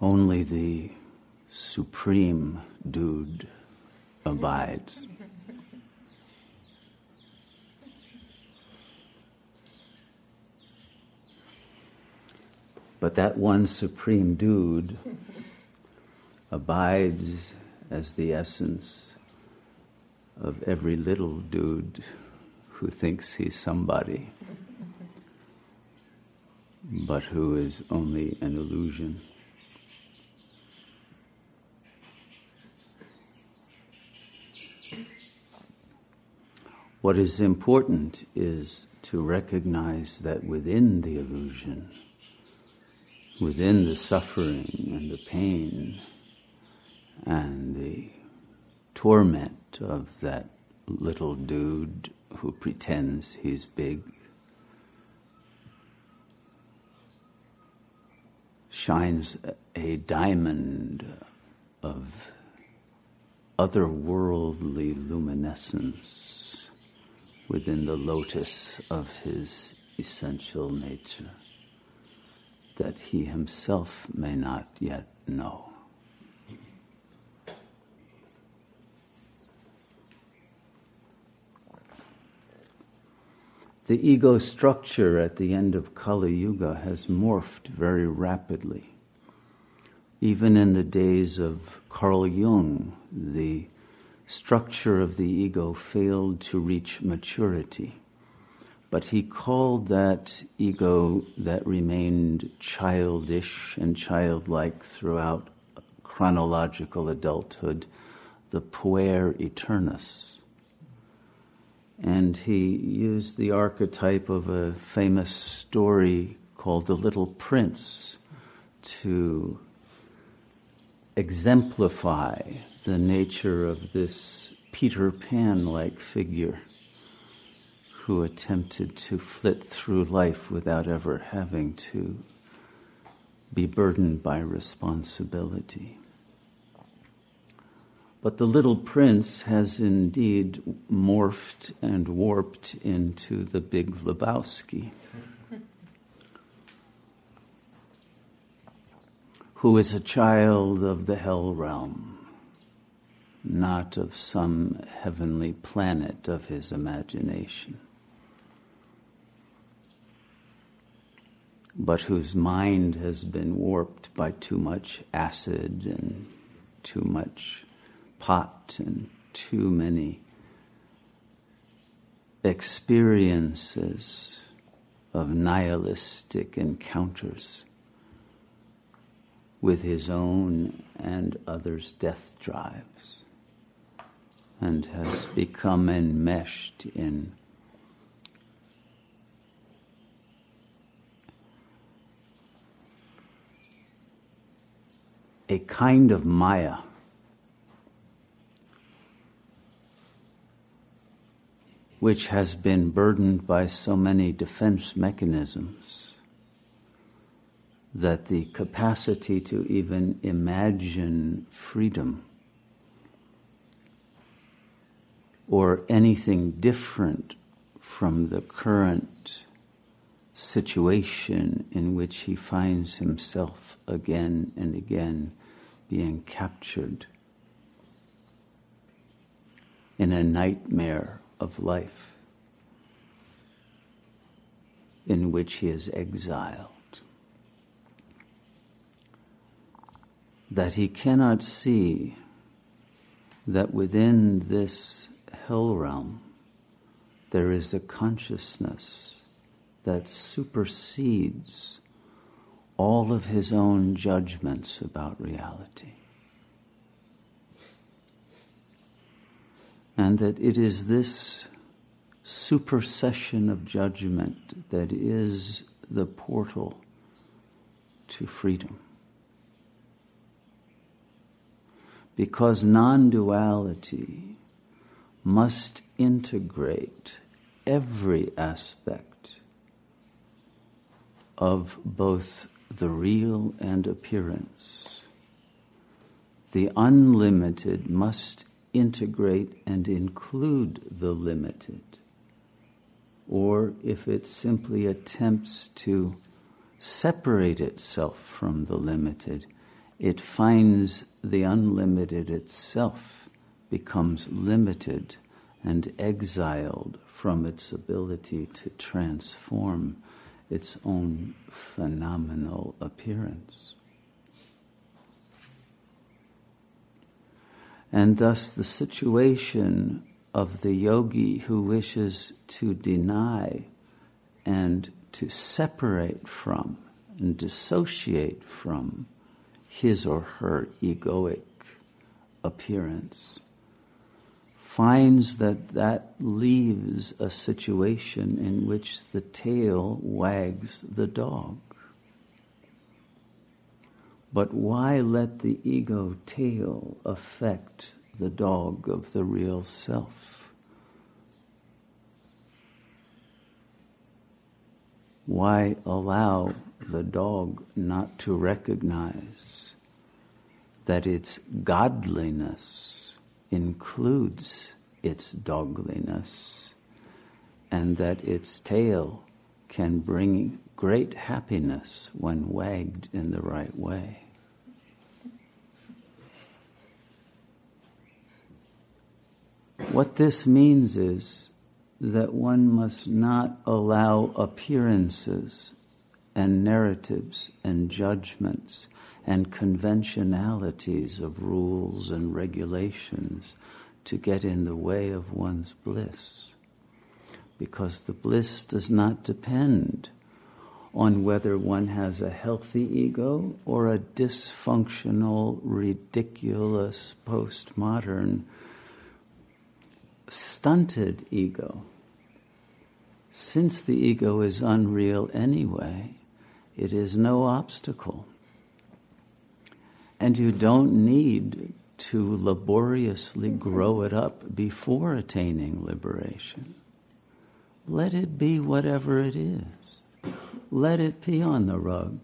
only the supreme dude abides. But that one supreme dude abides as the essence of every little dude who thinks he's somebody, but who is only an illusion. What is important is to recognize that within the illusion, within the suffering and the pain and the torment of that little dude who pretends he's big shines a diamond of otherworldly luminescence within the lotus of his essential nature that he himself may not yet know. The ego structure at the end of Kali Yuga has morphed very rapidly. Even in the days of Carl Jung, the structure of the ego failed to reach maturity. But he called that ego that remained childish and childlike throughout chronological adulthood the puer aeternus. And he used the archetype of a famous story called The Little Prince to exemplify the nature of this Peter Pan like figure who attempted to flit through life without ever having to be burdened by responsibility. But the little prince has indeed morphed and warped into the big Lebowski, who is a child of the hell realm, not of some heavenly planet of his imagination. but whose mind has been warped by too much acid and too much pot and too many experiences of nihilistic encounters with his own and others' death drives and has become enmeshed in a kind of Maya. Which has been burdened by so many defense mechanisms that the capacity to even imagine freedom or anything different from the current situation in which he finds himself again and again being captured in a nightmare of life in which he is exiled. That he cannot see that within this hell realm there is a consciousness that supersedes all of his own judgments about reality. And that it is this supersession of judgment that is the portal to freedom. Because non duality must integrate every aspect of both the real and appearance. The unlimited must integrate and include the limited. Or if it simply attempts to separate itself from the limited, it finds the unlimited itself becomes limited and exiled from its ability to transform its own phenomenal appearance. And thus, the situation of the yogi who wishes to deny and to separate from and dissociate from his or her egoic appearance finds that that leaves a situation in which the tail wags the dog. But why let the ego tail affect the dog of the real self? Why allow the dog not to recognize that its godliness includes its dogliness and that its tail can bring great happiness when wagged in the right way? What this means is that one must not allow appearances and narratives and judgments and conventionalities of rules and regulations to get in the way of one's bliss. Because the bliss does not depend on whether one has a healthy ego or a dysfunctional, ridiculous, postmodern stunted ego. Since the ego is unreal anyway, it is no obstacle. And you don't need to laboriously grow it up before attaining liberation. Let it be whatever it is. Let it pee on the rug.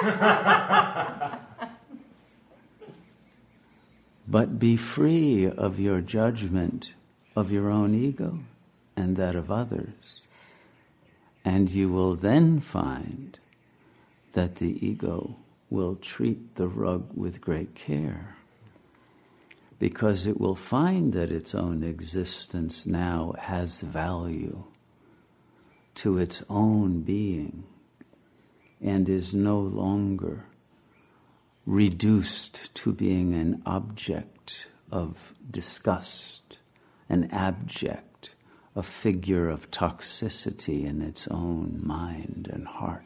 but be free of your judgment of your own ego and that of others. And you will then find that the ego will treat the rug with great care because it will find that its own existence now has value to its own being and is no longer reduced to being an object of disgust, an abject, a figure of toxicity in its own mind and heart.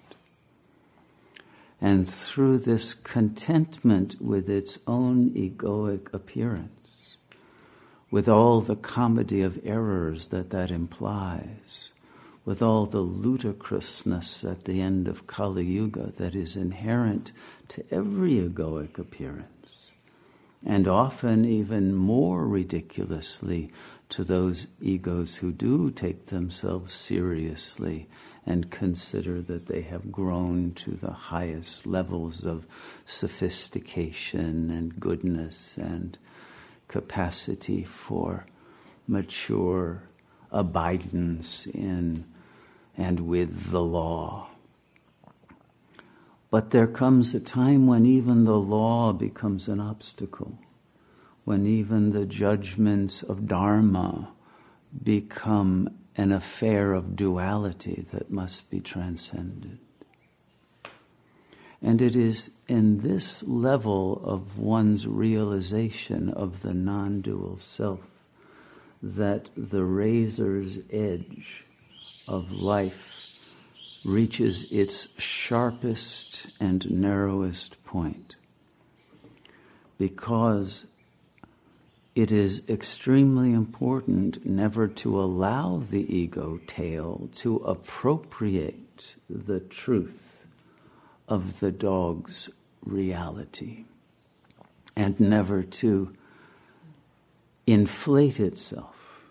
And through this contentment with its own egoic appearance, with all the comedy of errors that that implies, with all the ludicrousness at the end of Kali Yuga that is inherent to every egoic appearance, and often even more ridiculously to those egos who do take themselves seriously and consider that they have grown to the highest levels of sophistication and goodness and capacity for mature abidance in and with the law. But there comes a time when even the law becomes an obstacle, when even the judgments of Dharma become an affair of duality that must be transcended. And it is in this level of one's realization of the non dual self that the razor's edge of life reaches its sharpest and narrowest point because it is extremely important never to allow the ego tail to appropriate the truth of the dog's reality and never to inflate itself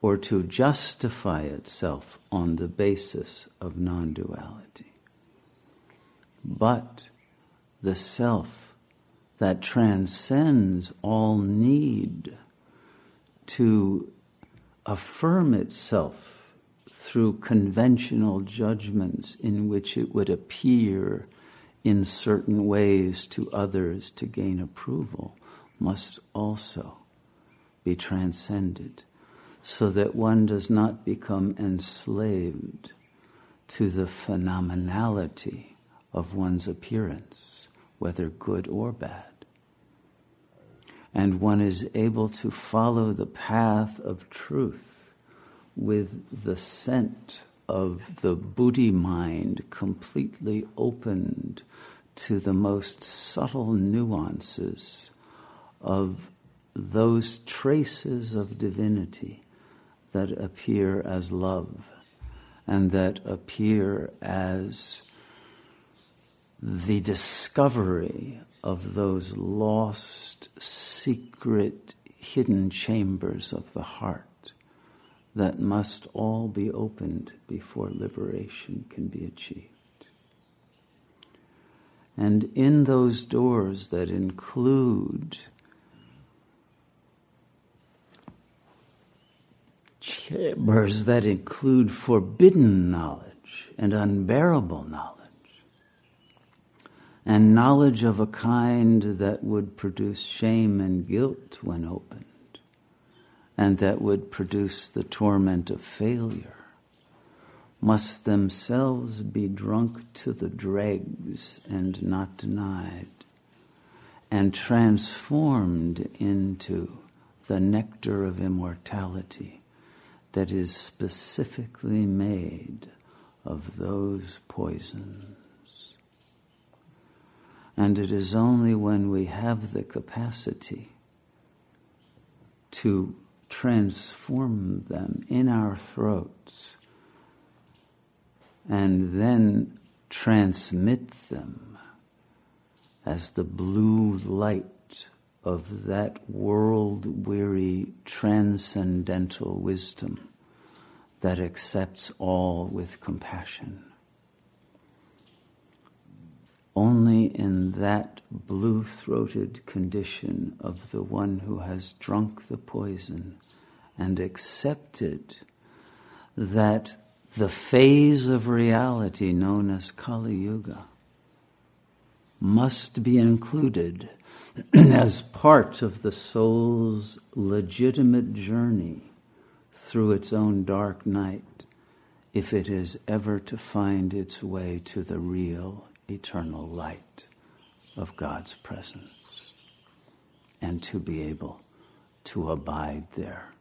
or to justify itself on the basis of non duality. But the self that transcends all need to affirm itself through conventional judgments in which it would appear in certain ways to others to gain approval must also be transcended so that one does not become enslaved to the phenomenality of one's appearance, whether good or bad. And one is able to follow the path of truth with the scent of the Buddhi mind completely opened to the most subtle nuances of those traces of divinity that appear as love and that appear as the discovery of those lost, secret, hidden chambers of the heart that must all be opened before liberation can be achieved. And in those doors that include chambers that include forbidden knowledge and unbearable knowledge, and knowledge of a kind that would produce shame and guilt when opened, and that would produce the torment of failure, must themselves be drunk to the dregs and not denied, and transformed into the nectar of immortality that is specifically made of those poisons. And it is only when we have the capacity to transform them in our throats and then transmit them as the blue light of that world weary transcendental wisdom that accepts all with compassion. Only in that blue throated condition of the one who has drunk the poison and accepted that the phase of reality known as Kali Yuga must be included as part of the soul's legitimate journey through its own dark night if it is ever to find its way to the real eternal light of God's presence and to be able to abide there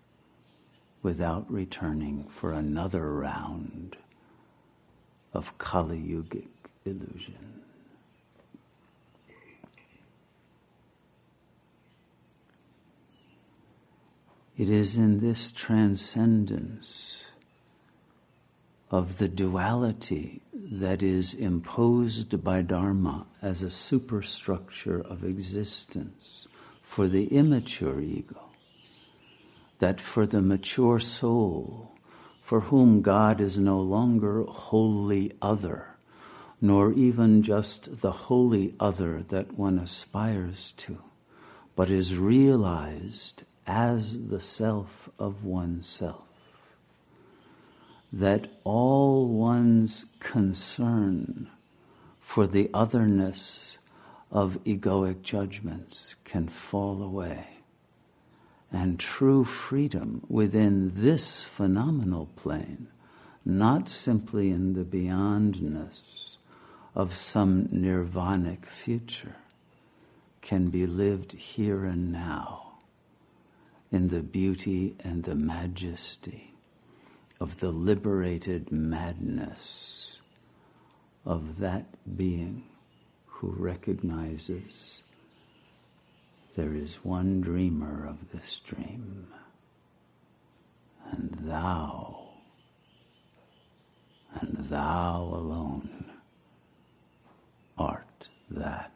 without returning for another round of Kali Yugic illusion. It is in this transcendence of the duality that is imposed by Dharma as a superstructure of existence for the immature ego, that for the mature soul, for whom God is no longer wholly other, nor even just the holy other that one aspires to, but is realized as the self of oneself that all one's concern for the otherness of egoic judgments can fall away. And true freedom within this phenomenal plane, not simply in the beyondness of some nirvanic future, can be lived here and now in the beauty and the majesty of the liberated madness of that being who recognizes there is one dreamer of this dream, and thou, and thou alone art that.